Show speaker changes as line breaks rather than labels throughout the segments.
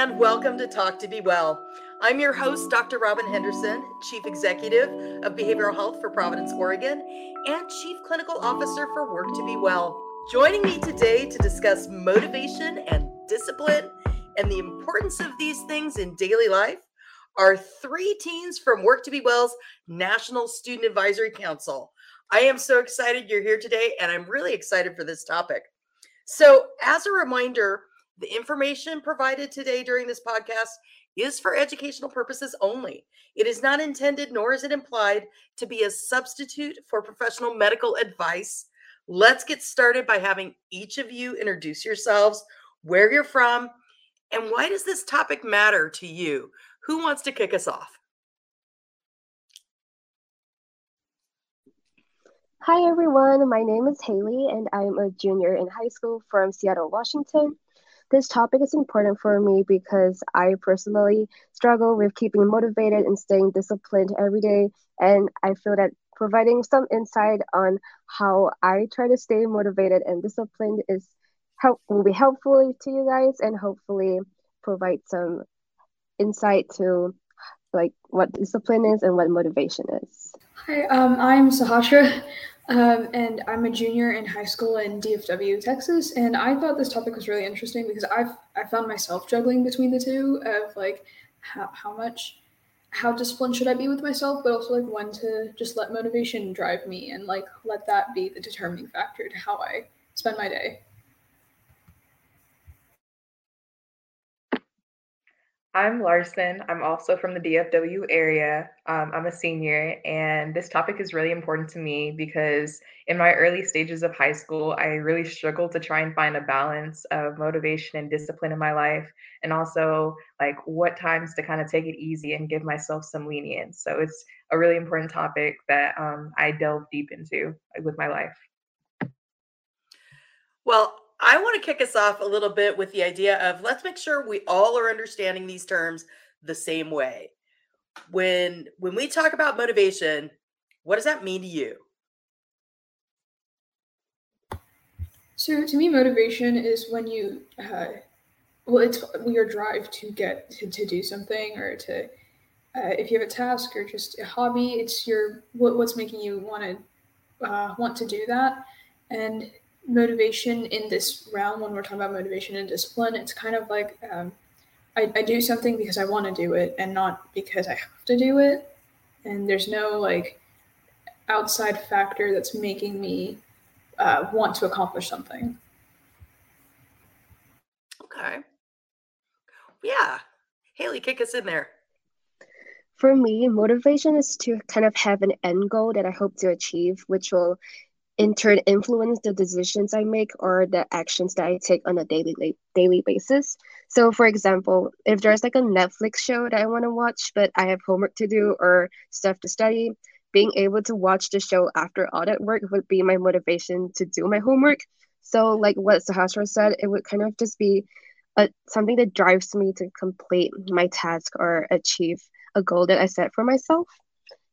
And welcome to Talk to Be Well. I'm your host, Dr. Robin Henderson, Chief Executive of Behavioral Health for Providence, Oregon, and Chief Clinical Officer for Work to Be Well. Joining me today to discuss motivation and discipline and the importance of these things in daily life are three teens from Work to Be Well's National Student Advisory Council. I am so excited you're here today, and I'm really excited for this topic. So, as a reminder, the information provided today during this podcast is for educational purposes only. It is not intended, nor is it implied, to be a substitute for professional medical advice. Let's get started by having each of you introduce yourselves, where you're from, and why does this topic matter to you? Who wants to kick us off?
Hi everyone, my name is Haley and I'm a junior in high school from Seattle, Washington. This topic is important for me because I personally struggle with keeping motivated and staying disciplined every day. And I feel that providing some insight on how I try to stay motivated and disciplined is help will be helpful to you guys and hopefully provide some insight to like what discipline is and what motivation is.
Hi, um, I'm Sahasra, um, and I'm a junior in high school in DFW, Texas. And I thought this topic was really interesting because I've I found myself juggling between the two of like how, how much how disciplined should I be with myself, but also like when to just let motivation drive me and like let that be the determining factor to how I spend my day.
I'm Larson. I'm also from the DFW area. Um, I'm a senior, and this topic is really important to me because in my early stages of high school, I really struggled to try and find a balance of motivation and discipline in my life, and also like what times to kind of take it easy and give myself some lenience. So it's a really important topic that um, I delve deep into with my life.
Well, I want to kick us off a little bit with the idea of let's make sure we all are understanding these terms the same way. When when we talk about motivation, what does that mean to you?
So to me, motivation is when you, uh, well, it's your drive to get to, to do something or to, uh, if you have a task or just a hobby, it's your what, what's making you want to uh, want to do that. And motivation in this realm, when we're talking about motivation and discipline, it's kind of like um, I, I do something because I want to do it and not because I have to do it. And there's no like outside factor that's making me uh, want to accomplish something.
Okay. Yeah. Haley, kick us in there.
For me, motivation is to kind of have an end goal that I hope to achieve, which will in turn influence the decisions I make or the actions that I take on a daily daily basis. So for example, if there's like a Netflix show that I want to watch but I have homework to do or stuff to study, being able to watch the show after all that work would be my motivation to do my homework. So like what Sahasra said, it would kind of just be a, something that drives me to complete my task or achieve a goal that I set for myself.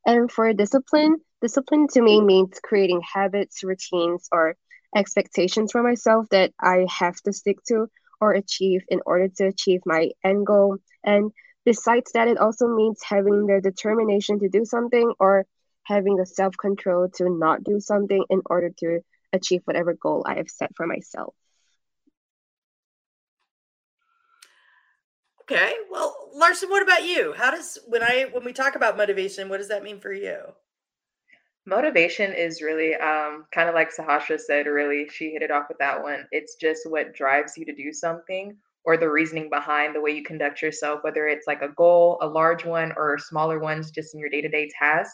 And for discipline, discipline to me mm. means creating habits, routines, or expectations for myself that I have to stick to or achieve in order to achieve my end goal. And besides that, it also means having the determination to do something or having the self control to not do something in order to achieve whatever goal I have set for myself.
Okay. Well, Larson, what about you? How does when I when we talk about motivation, what does that mean for you?
Motivation is really um, kind of like Sahasra said, really, she hit it off with that one. It's just what drives you to do something or the reasoning behind the way you conduct yourself, whether it's like a goal, a large one, or smaller ones just in your day to day task.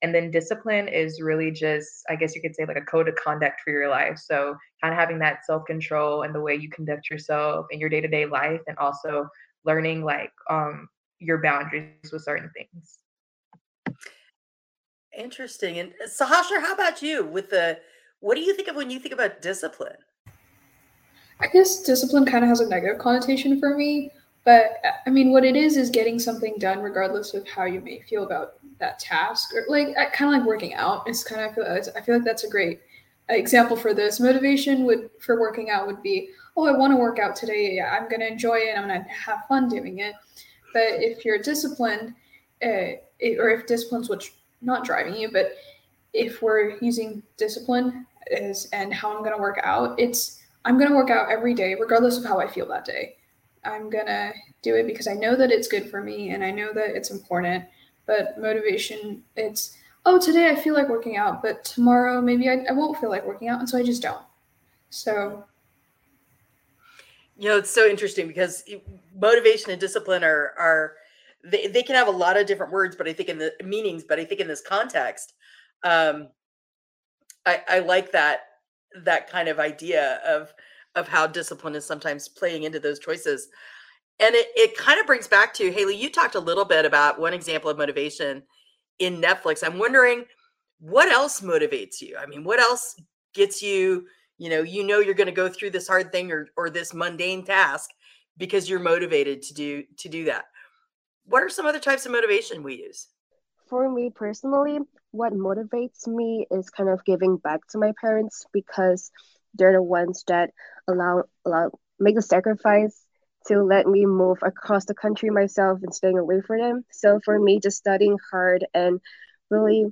And then discipline is really just, I guess you could say, like a code of conduct for your life. So, kind of having that self control and the way you conduct yourself in your day to day life, and also learning like um, your boundaries with certain things.
Interesting. And uh, Sahasra, how about you with the what do you think of when you think about discipline?
I guess discipline kind of has a negative connotation for me, but uh, I mean, what it is is getting something done regardless of how you may feel about that task, or like kind of like working out. It's kind of I feel, like that's a great example for this motivation would for working out would be oh i want to work out today i'm going to enjoy it i'm going to have fun doing it but if you're disciplined uh, it, or if discipline's what's not driving you but if we're using discipline as and how i'm going to work out it's i'm going to work out every day regardless of how i feel that day i'm going to do it because i know that it's good for me and i know that it's important but motivation it's oh, today I feel like working out, but tomorrow maybe I, I won't feel like working out. And so I just don't. So.
You know, it's so interesting because motivation and discipline are, are, they, they can have a lot of different words, but I think in the meanings, but I think in this context, um, I, I like that, that kind of idea of, of how discipline is sometimes playing into those choices. And it, it kind of brings back to Haley, you talked a little bit about one example of motivation in Netflix. I'm wondering what else motivates you? I mean, what else gets you, you know, you know you're going to go through this hard thing or or this mundane task because you're motivated to do to do that. What are some other types of motivation we use?
For me personally, what motivates me is kind of giving back to my parents because they're the ones that allow allow make the sacrifice to let me move across the country myself and staying away from them. So for me, just studying hard and really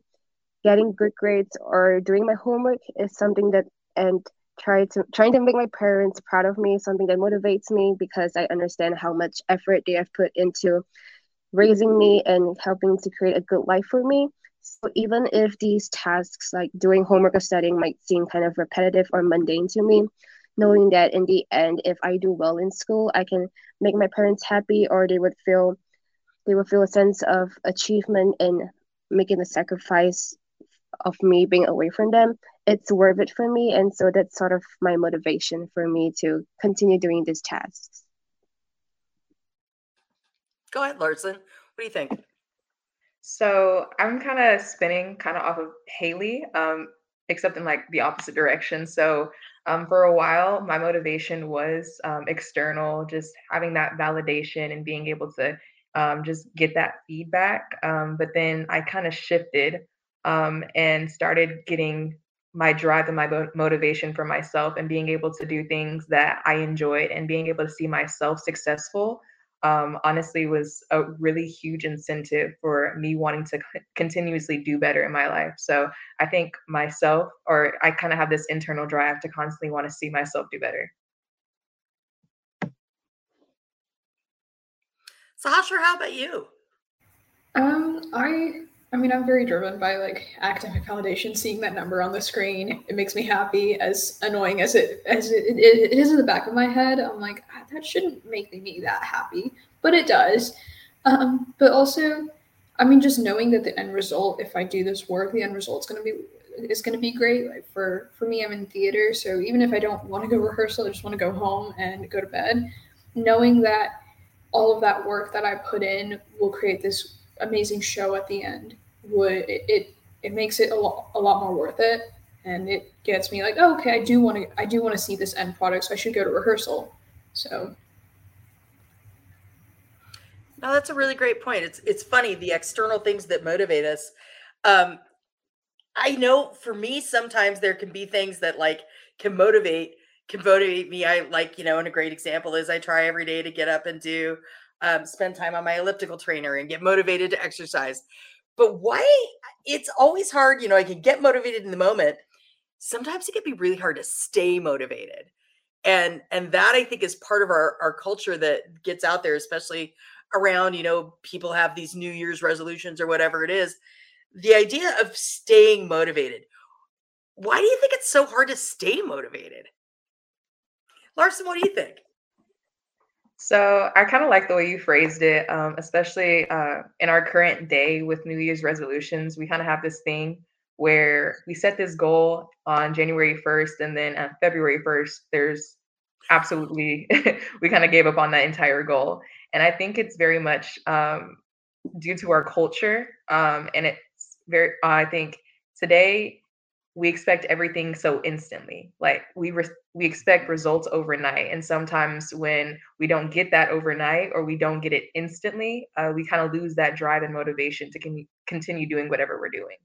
getting good grades or doing my homework is something that and try to trying to make my parents proud of me is something that motivates me because I understand how much effort they have put into raising me and helping to create a good life for me. So even if these tasks like doing homework or studying might seem kind of repetitive or mundane to me, knowing that in the end if i do well in school i can make my parents happy or they would feel they would feel a sense of achievement in making the sacrifice of me being away from them. It's worth it for me. And so that's sort of my motivation for me to continue doing these tasks
go ahead larson. What do you think?
So i'm kind of spinning kind of off of haley um, except in like the opposite direction. So um, for a while, my motivation was um, external, just having that validation and being able to um, just get that feedback. Um, but then I kind of shifted um, and started getting my drive and my motivation for myself and being able to do things that I enjoyed and being able to see myself successful um, honestly was a really huge incentive for me wanting to continuously do better in my life. So I think myself, or I kind of have this internal drive to constantly want to see myself do better.
Sahasra, how about you?
Um, I I mean, I'm very driven by like academic validation. Seeing that number on the screen, it makes me happy. As annoying as it as it, it, it is in the back of my head, I'm like, ah, that shouldn't make me that happy, but it does. Um, but also, I mean, just knowing that the end result, if I do this work, the end result's gonna be is gonna be great. Like for for me, I'm in theater, so even if I don't want to go rehearsal, I just want to go home and go to bed. Knowing that all of that work that I put in will create this amazing show at the end would it, it, makes it a lot a lot more worth it. And it gets me like oh, okay i do want to i do want to see this end product so i should go to rehearsal. So.
No that's a really great point. It's it's funny the external things that motivate us. Um i know for me sometimes there can be things that like can motivate can motivate me. I like you know and a great example is i try every day to get up and do um, spend time on my elliptical trainer and get motivated to exercise but why it's always hard, you know, I can get motivated in the moment. Sometimes it can be really hard to stay motivated. And and that I think is part of our our culture that gets out there especially around, you know, people have these new year's resolutions or whatever it is. The idea of staying motivated. Why do you think it's so hard to stay motivated? Larson, what do you think?
So I kind of like the way you phrased it, um, especially uh, in our current day with New Year's resolutions. We kind of have this thing where we set this goal on January 1st, and then on February 1st, there's absolutely, we kind of gave up on that entire goal. And I think it's very much um, due to our culture. Um, and it's very, I think today we expect everything so instantly like we re- we expect results overnight and sometimes when we don't get that overnight or we don't get it instantly uh, we kind of lose that drive and motivation to con- continue doing whatever we're doing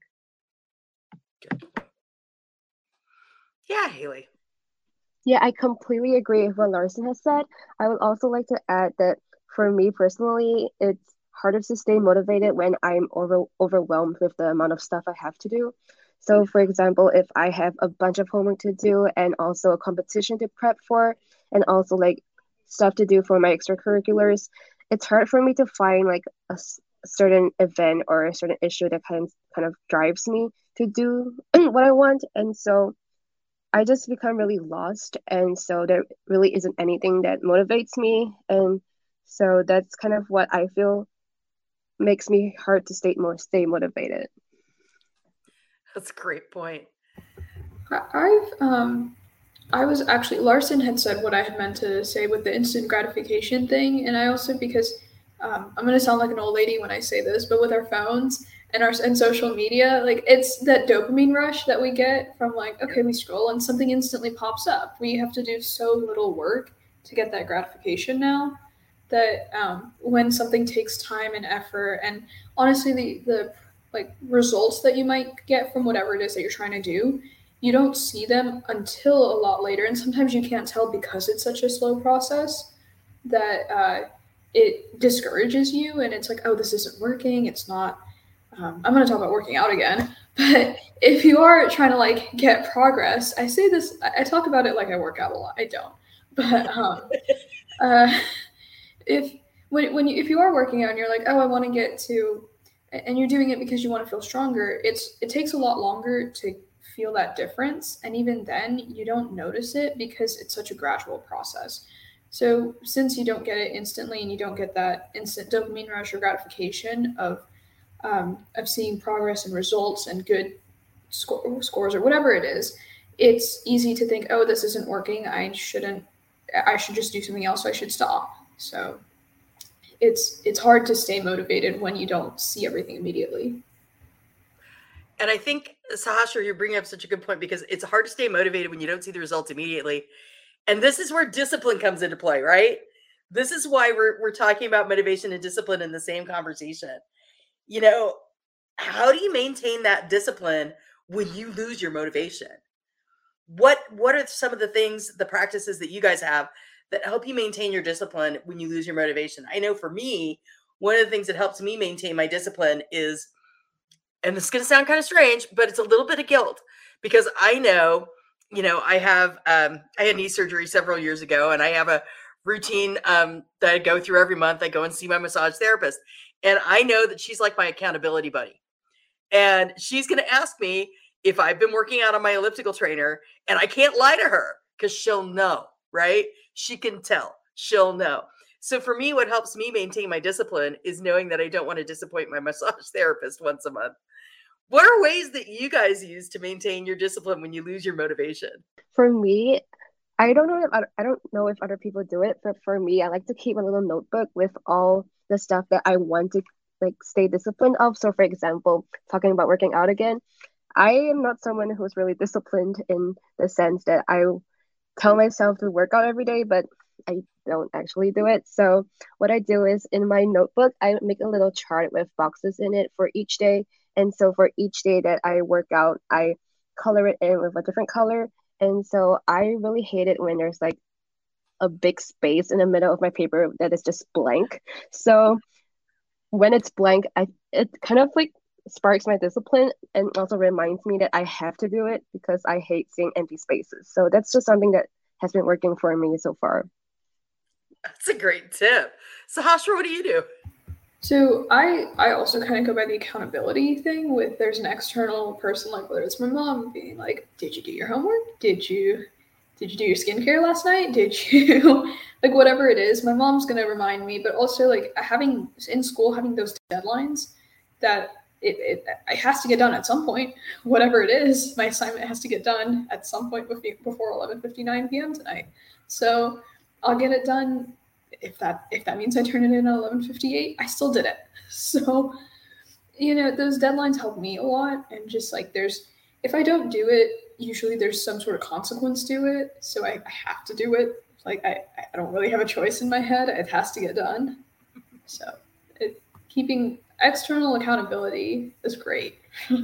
Yeah, Haley.
Yeah, I completely agree with what Larson has said. I would also like to add that for me personally, it's harder to stay motivated when I'm over overwhelmed with the amount of stuff I have to do. So, for example, if I have a bunch of homework to do and also a competition to prep for, and also like stuff to do for my extracurriculars, it's hard for me to find like a, certain event or a certain issue that kind of, kind of drives me to do what I want. And so I just become really lost. And so there really isn't anything that motivates me. And so that's kind of what I feel makes me hard to stay more stay motivated.
That's a great point.
I've um I was actually Larson had said what I had meant to say with the instant gratification thing, and I also because um, I'm gonna sound like an old lady when I say this, but with our phones and our and social media, like it's that dopamine rush that we get from like okay, we scroll and something instantly pops up. We have to do so little work to get that gratification now that um, when something takes time and effort, and honestly, the the like results that you might get from whatever it is that you're trying to do you don't see them until a lot later. And sometimes you can't tell because it's such a slow process that uh, it discourages you and it's like oh this isn't working. It's not um, i'm going to talk about working out again. But if you are trying to like get progress i say this i talk about it like i work out a lot. I don't. But um, uh, if when, when you if you are working out and you're like oh i want to get to and you're doing it because you want to feel stronger it's it takes a lot longer to feel that difference and even then you don't notice it because it's such a gradual process. So since you don't get it instantly and you don't get that instant dopamine rush or gratification of um, of seeing progress and results and good sco- scores or whatever it is it's easy to think oh this isn't working. I shouldn't i should just do something else. I should stop. So it's it's hard to stay motivated when you don't see everything immediately.
And I think Sahasra, you're bringing up such a good point because it's hard to stay motivated when you don't see the results immediately. And this is where discipline comes into play, right? This is why we're we're talking about motivation and discipline in the same conversation. You know, how do you maintain that discipline when you lose your motivation? What what are some of the things, the practices that you guys have that help you maintain your discipline when you lose your motivation. I know for me, one of the things that helps me maintain my discipline is, and this is going to sound kind of strange, but it's a little bit of guilt because I know, you know, I have, um, I had knee surgery several years ago and I have a routine um, that I go through every month. I go and see my massage therapist. And I know that she's like my accountability buddy. And she's going to ask me if I've been working out on my elliptical trainer, and I can't lie to her because she'll know, right? she can tell. She'll know. So for me, what helps me maintain my discipline is knowing that I don't want to disappoint my massage therapist once a month. What are ways that you guys use to maintain your discipline when you lose your motivation?
For me, I don't know if I don't know if other people do it, but for me, I like to keep a little notebook with all the stuff that I want to like stay disciplined of. So for example, talking about working out again, I am not someone who's really disciplined in the sense that I tell myself to work out every day, but I don't actually do it. So what I do is in my notebook, I make a little chart with boxes in it for each day. And so for each day that I work out, I color it in with a different color. And so I really hate it when there's like a big space in the middle of my paper that is just blank. So when it's blank, I it kind of like sparks my discipline and also reminds me that I have to do it because I hate seeing empty spaces. So that's just something that has been working for me so far.
That's a great tip. Sahasra, what do you do?
So I I also kind of go by the accountability thing with there's an external person like whether it's my mom being like, Did you do your homework? Did you did you do your skincare last night? Did you like whatever it is? My mom's gonna remind me, but also like having in school having those deadlines that it, it, it has to get done at some point. Whatever it is my assignment has to get done at some point before 11.59 p.m tonight. So i'll get it done. If that if that means i turn it in at 11.58 i still did it. So you know those deadlines help me a lot. And just like there's if i don't do it usually there's some sort of consequence to it. So i, I have to do it. Like I, I don't really have a choice in my head. It has to get done. So it, keeping external accountability is great.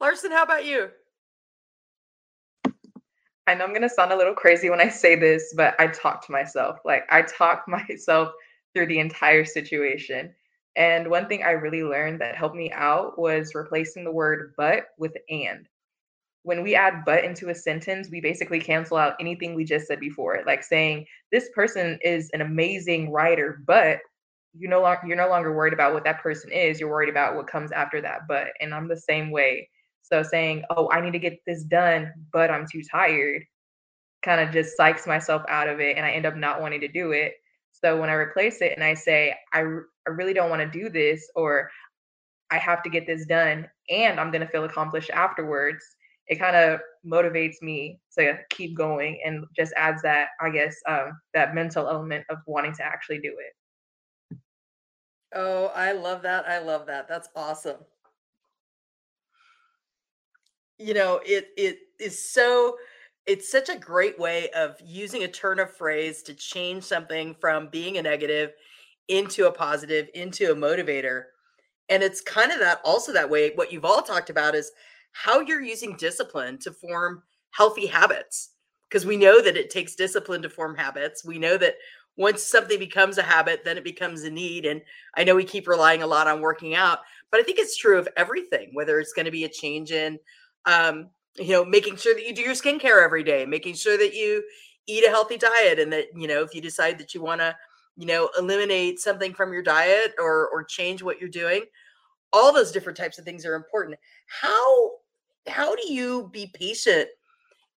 Larson, how about you?
I know I'm gonna sound a little crazy when I say this, but I talk to myself. Like I talk myself through the entire situation. And one thing I really learned that helped me out was replacing the word but with and. When we add but into a sentence, we basically cancel out anything we just said before. Like saying, this person is an amazing writer, but you no longer you're no longer worried about what that person is. You're worried about what comes after that but. And I'm the same way. So saying, oh, I need to get this done, but I'm too tired, kind of just psychs myself out of it and I end up not wanting to do it. So when I replace it and I say, I, I really don't want to do this, or I have to get this done and I'm going to feel accomplished afterwards, it kind of motivates me to keep going and just adds that, I guess, um, that mental element of wanting to actually do it.
Oh, I love that. I love that. That's awesome. You know, it it is so it's such a great way of using a turn of phrase to change something from being a negative into a positive, into a motivator. And it's kind of that also that way. What you've all talked about is how you're using discipline to form healthy habits. Because we know that it takes discipline to form habits. We know that once something becomes a habit, then it becomes a need. And I know we keep relying a lot on working out, but I think it's true of everything, whether it's going to be a change in um, you know, making sure that you do your skincare every day, making sure that you eat a healthy diet, and that you know, if you decide that you want to, you know, eliminate something from your diet or or change what you're doing, all those different types of things are important. How how do you be patient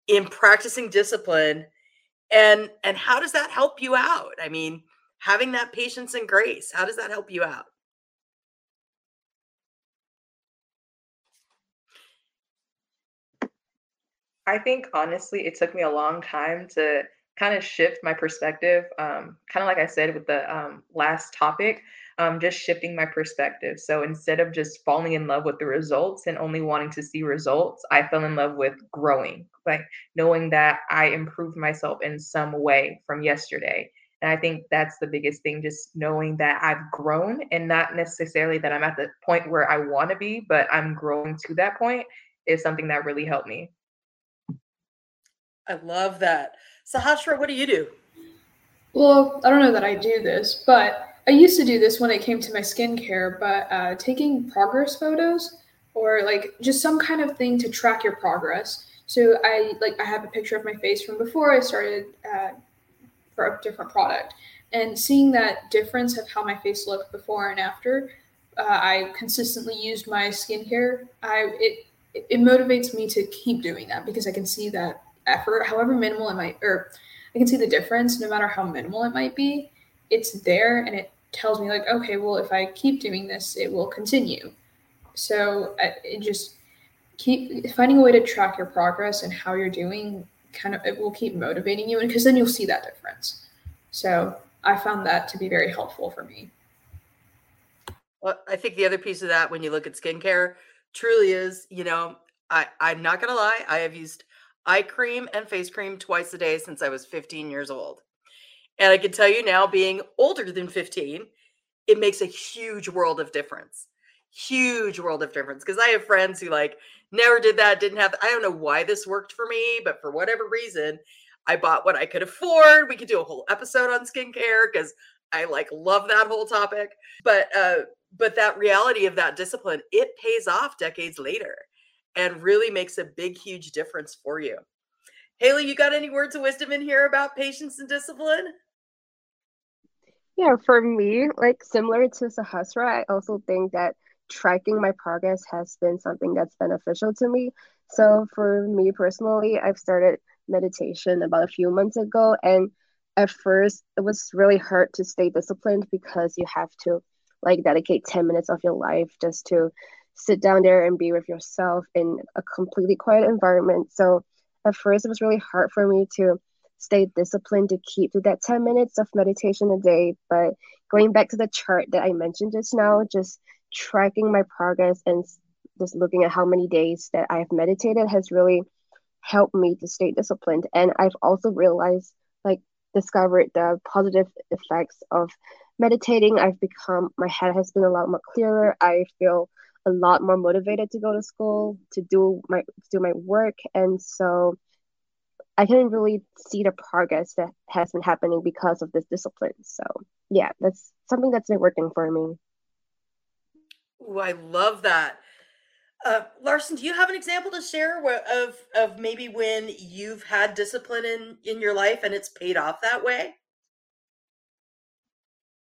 in practicing discipline, and and how does that help you out? I mean, having that patience and grace, how does that help you out?
I think honestly, it took me a long time to kind of shift my perspective. Um, kind of like I said with the um, last topic, um, just shifting my perspective. So instead of just falling in love with the results and only wanting to see results, I fell in love with growing, like knowing that I improved myself in some way from yesterday. And I think that's the biggest thing, just knowing that I've grown and not necessarily that I'm at the point where I want to be, but I'm growing to that point is something that really helped me.
I love that. Sahasra, what do you do?
Well, I don't know that I do this, but I used to do this when it came to my skincare, but uh, taking progress photos or like just some kind of thing to track your progress. So I like I have a picture of my face from before I started uh, for a different product, and seeing that difference of how my face looked before and after, uh, I consistently used my skincare. I it it motivates me to keep doing that because I can see that effort, however minimal it might, or I can see the difference no matter how minimal it might be. It's there and it tells me, like, okay, well, if I keep doing this, it will continue. So it just keep finding a way to track your progress and how you're doing kind of it will keep motivating you and because then you'll see that difference so i found that to be very helpful for me
well i think the other piece of that when you look at skincare truly is you know i i'm not gonna lie i have used eye cream and face cream twice a day since I was 15 years old. And I can tell you now, being older than 15, it makes a huge world of difference. Huge world of difference. Because I have friends who like never did that, didn't have, I don't know why this worked for me, but for whatever reason, I bought what I could afford. We could do a whole episode on skincare because I like love that whole topic. But uh, but that reality of that discipline, it pays off decades later and really makes a big, huge difference for you. Haley, you got any words of wisdom in here about patience and discipline?
Yeah, for me, like similar to Sahasra, I also think that tracking my progress has been something that's beneficial to me. So for me personally, I've started meditation about a few months ago and at first it was really hard to stay disciplined because you have to like dedicate 10 minutes of your life just to sit down there and be with yourself in a completely quiet environment. So at first, it was really hard for me to stay disciplined to keep to that 10 minutes of meditation a day. But going back to the chart that I mentioned just now, just tracking my progress and just looking at how many days that I have meditated has really helped me to stay disciplined. And I've also realized, like, discovered the positive effects of meditating. I've become, my head has been a lot more clearer. I feel a lot more motivated to go to school to do my to do my work and so I can really see the progress that has been happening because of this discipline. So yeah, that's something that's been working for me.
Oh, I love that. Uh, Larson, do you have an example to share of of maybe when you've had discipline in in your life and it's paid off that way?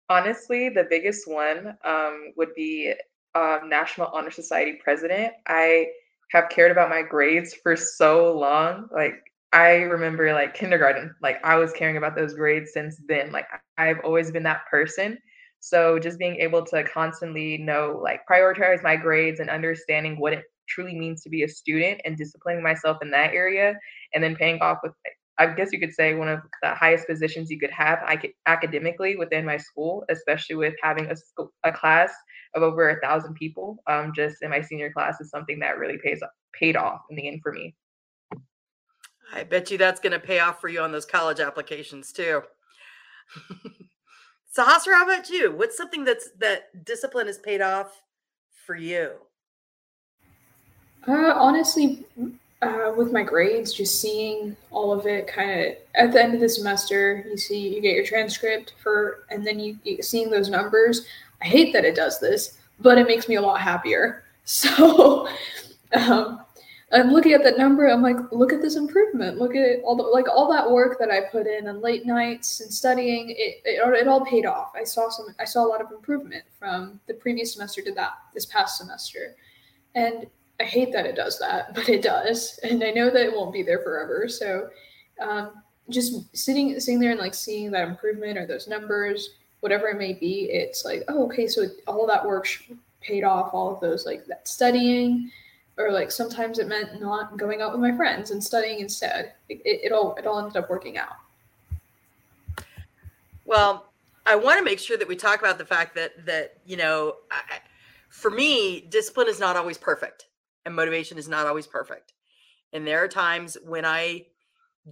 Honestly, the biggest one um, would be um, National Honor Society president. I have cared about my grades for so long. Like I remember like kindergarten, like I was caring about those grades since then. Like I've always been that person. So just being able to constantly know, like prioritize my grades and understanding what it truly means to be a student and disciplining myself in that area and then paying off with I guess you could say one of the highest positions you could have academically within my school, especially with having a, a class of over a thousand people um, just in my senior class is something that really pays paid off in the end for me.
I bet you that's going to pay off for you on those college applications too. so, Sahasra, how about you? What's something that's that discipline has paid off for you?
Uh, honestly, uh, with my grades, just seeing all of it kind of at the end of the semester, you see, you get your transcript for, and then you, you seeing those numbers. I hate that it does this, but it makes me a lot happier. So, um, I'm looking at that number. I'm like, look at this improvement. Look at all the like all that work that I put in and late nights and studying. It, it it all paid off. I saw some. I saw a lot of improvement from the previous semester to that this past semester, and I hate that it does that, but it does, and I know that it won't be there forever. So, um, just sitting sitting there and like seeing that improvement or those numbers, whatever it may be, it's like, oh, okay, so all that work paid off. All of those like that studying or like sometimes it meant not going out with my friends and studying instead. It, it, it all it all ended up working out.
Well, I want to make sure that we talk about the fact that that you know, I, for me, discipline is not always perfect, and motivation is not always perfect. And there are times when I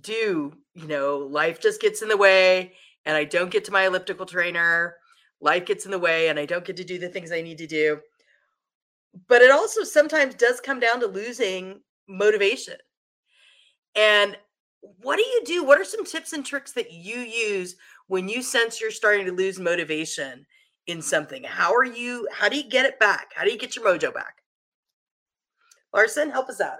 do, you know, life just gets in the way, and I don't get to my elliptical trainer. Life gets in the way, and I don't get to do the things I need to do but it also sometimes does come down to losing motivation. And what do you do? What are some tips and tricks that you use when you sense you're starting to lose motivation in something? How are you, how do you get it back? How do you get your mojo back? Larson, help us out.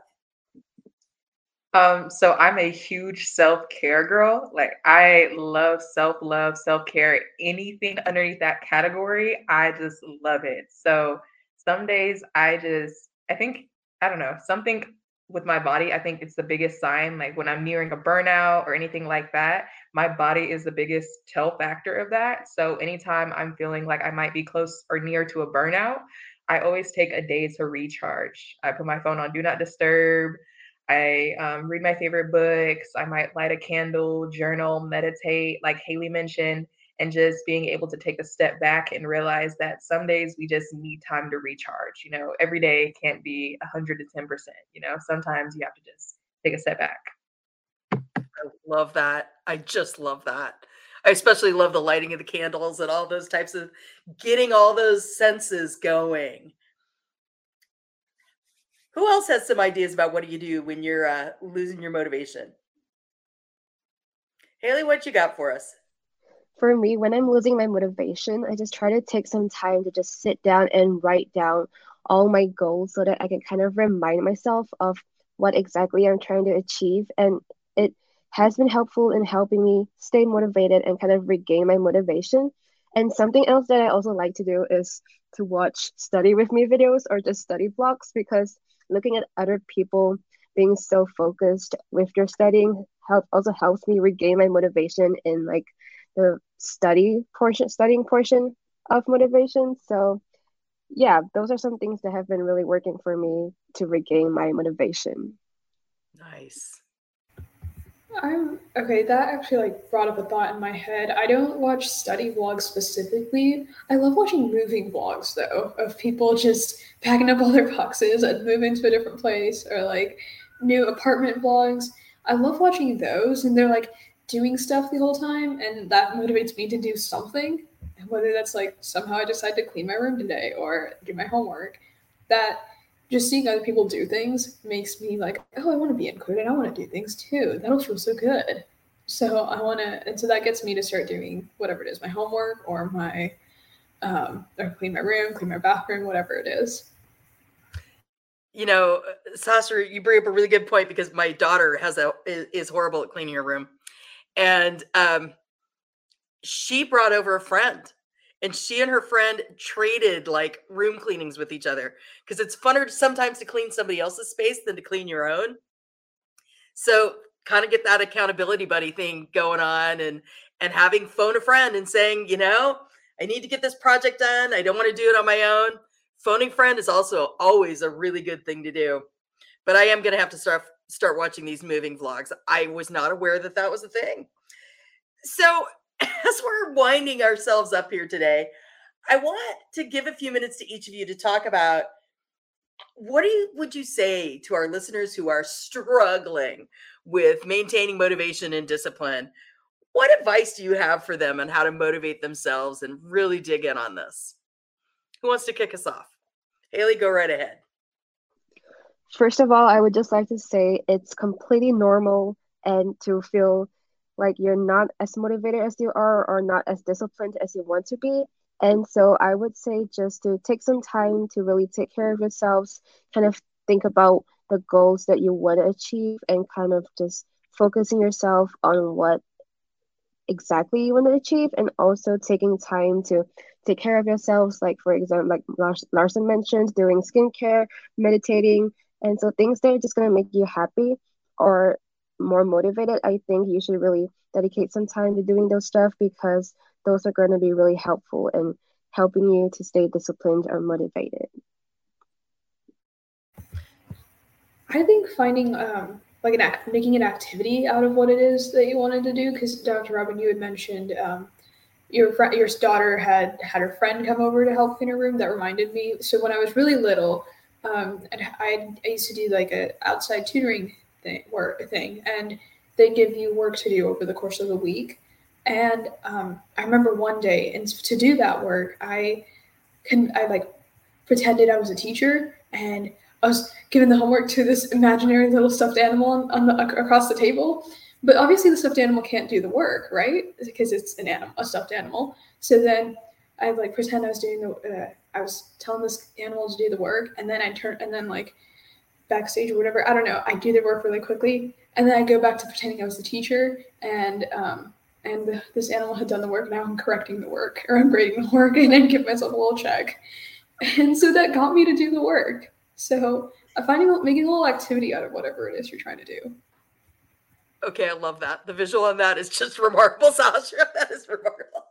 Um, so I'm a huge self-care girl. Like I love self-love, self-care. Anything underneath that category, I just love it. So some days I just, I think, I don't know, something with my body, I think it's the biggest sign. Like when I'm nearing a burnout or anything like that, my body is the biggest tell factor of that. So anytime I'm feeling like I might be close or near to a burnout, I always take a day to recharge. I put my phone on do not disturb. I um, read my favorite books. I might light a candle, journal, meditate, like Haley mentioned and just being able to take a step back and realize that some days we just need time to recharge. You know, every day can't be 110%. You know, sometimes you have to just take a step back.
I love that. I just love that. I especially love the lighting of the candles and all those types of getting all those senses going. Who else has some ideas about what do you do when you're uh, losing your motivation? Haley, what you got for us?
For me, when I'm losing my motivation, I just try to take some time to just sit down and write down all my goals so that I can kind of remind myself of what exactly I'm trying to achieve. And it has been helpful in helping me stay motivated and kind of regain my motivation. And something else that I also like to do is to watch study with me videos or just study blocks because looking at other people being so focused with their studying help also helps me regain my motivation in like the study portion studying portion of motivation. So yeah those are some things that have been really working for me to regain my motivation.
Nice.
I'm okay that actually like brought up a thought in my head. I don't watch study vlogs specifically. I love watching moving vlogs though of people just packing up all their boxes and moving to a different place or like new apartment vlogs. I love watching those and they're like doing stuff the whole time, and that motivates me to do something. And whether that's like somehow I decide to clean my room today or do my homework, that just seeing other people do things makes me like, oh, I want to be included. I want to do things too. That'll feel so good. So I want to, and so that gets me to start doing whatever it is, my homework or my, um, or clean my room, clean my bathroom, whatever it is.
You know, Sasha, you bring up a really good point because my daughter has a is horrible at cleaning her room, and um, she brought over a friend and she and her friend traded like room cleanings with each other because it's funner sometimes to clean somebody else's space than to clean your own. So kind of get that accountability buddy thing going on and and having phone a friend and saying, you know, I need to get this project done. I don't want to do it on my own. Phoning friend is also always a really good thing to do. But I am going to have to start start watching these moving vlogs. I was not aware that that was a thing. So as we're winding ourselves up here today, I want to give a few minutes to each of you to talk about what do you would you say to our listeners who are struggling with maintaining motivation and discipline? What advice do you have for them on how to motivate themselves and really dig in on this? Who wants to kick us off? Haley, go right ahead.
First of all, I would just like to say it's completely normal and to feel like you're not as motivated as you are or not as disciplined as you want to be. And so I would say just to take some time to really take care of yourselves, kind of think about the goals that you want to achieve and kind of just focusing yourself on what exactly you want to achieve and also taking time to take care of yourselves like for example like larson mentioned doing skincare meditating and so things that are just going to make you happy or more motivated, I think you should really dedicate some time to doing those stuff because those are going to be really helpful in helping you to stay disciplined or motivated.
I think finding um, like an act, making an activity out of what it is that you wanted to do, because Dr. Robin, you had mentioned um, your friend, your daughter had had her friend come over to help clean her room. That reminded me. So when I was really little, um, and I, I used to do like a outside tutoring thing work thing, and they give you work to do over the course of the week. And um, I remember one day, and to do that work, I can I like pretended I was a teacher, and I was giving the homework to this imaginary little stuffed animal on, on the, across the table. But obviously, the stuffed animal can't do the work, right? Because it's an animal, a stuffed animal. So then I like pretend I was doing the, uh, I was telling this animal to do the work, and then I turn, and then like backstage or whatever. I don't know. I do the work really quickly, and then I go back to pretending I was the teacher, and um, and the, this animal had done the work. Now I'm correcting the work, or I'm grading the work, and then give myself a little check. And so that got me to do the work. So I'm finding making a little activity out of whatever it is you're trying to do.
Okay, I love that. The visual on that is just remarkable, Sasha. That is remarkable.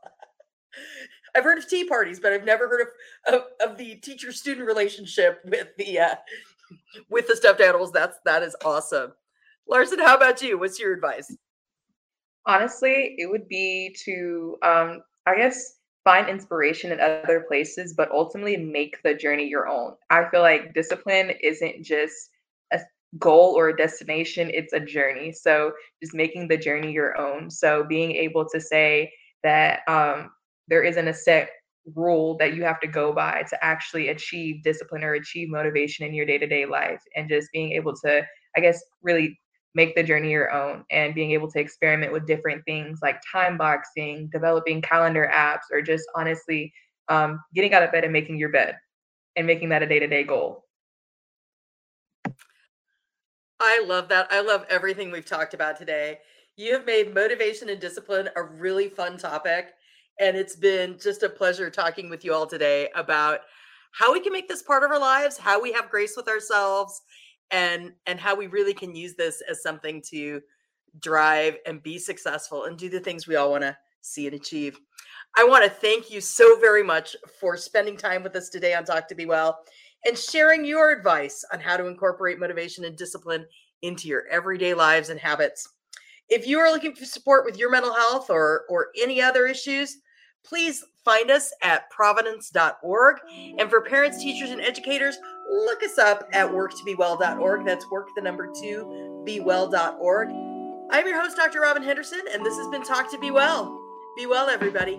I've heard of tea parties, but I've never heard of of, of the teacher student relationship with the uh, with the stuffed animals. That's that is awesome. Larson, how about you? What's your advice?
Honestly, it would be to um, I guess find inspiration in other places, but ultimately make the journey your own. I feel like discipline isn't just a goal or a destination, it's a journey. So just making the journey your own. So being able to say that um, there isn't a set rule that you have to go by to actually achieve discipline or achieve motivation in your day-to-day life and just being able to i guess really make the journey your own and being able to experiment with different things like time boxing developing calendar apps or just honestly um, getting out of bed and making your bed and making that a day-to-day goal.
I love that i love everything we've talked about today. You have made motivation and discipline a really fun topic and it's been just a pleasure talking with you all today about how we can make this part of our lives, how we have grace with ourselves, and and how we really can use this as something to drive and be successful and do the things we all want to see and achieve. I want to thank you so very much for spending time with us today on Talk to Be Well and sharing your advice on how to incorporate motivation and discipline into your everyday lives and habits. If you are looking for support with your mental health or or any other issues, please find us at providence.org. And for parents, teachers, and educators, look us up at work2bewell.org. That's work the number two, bewell.org. I'm your host, Dr. Robin Henderson, and this has been Talk to Be Well. Be well, everybody.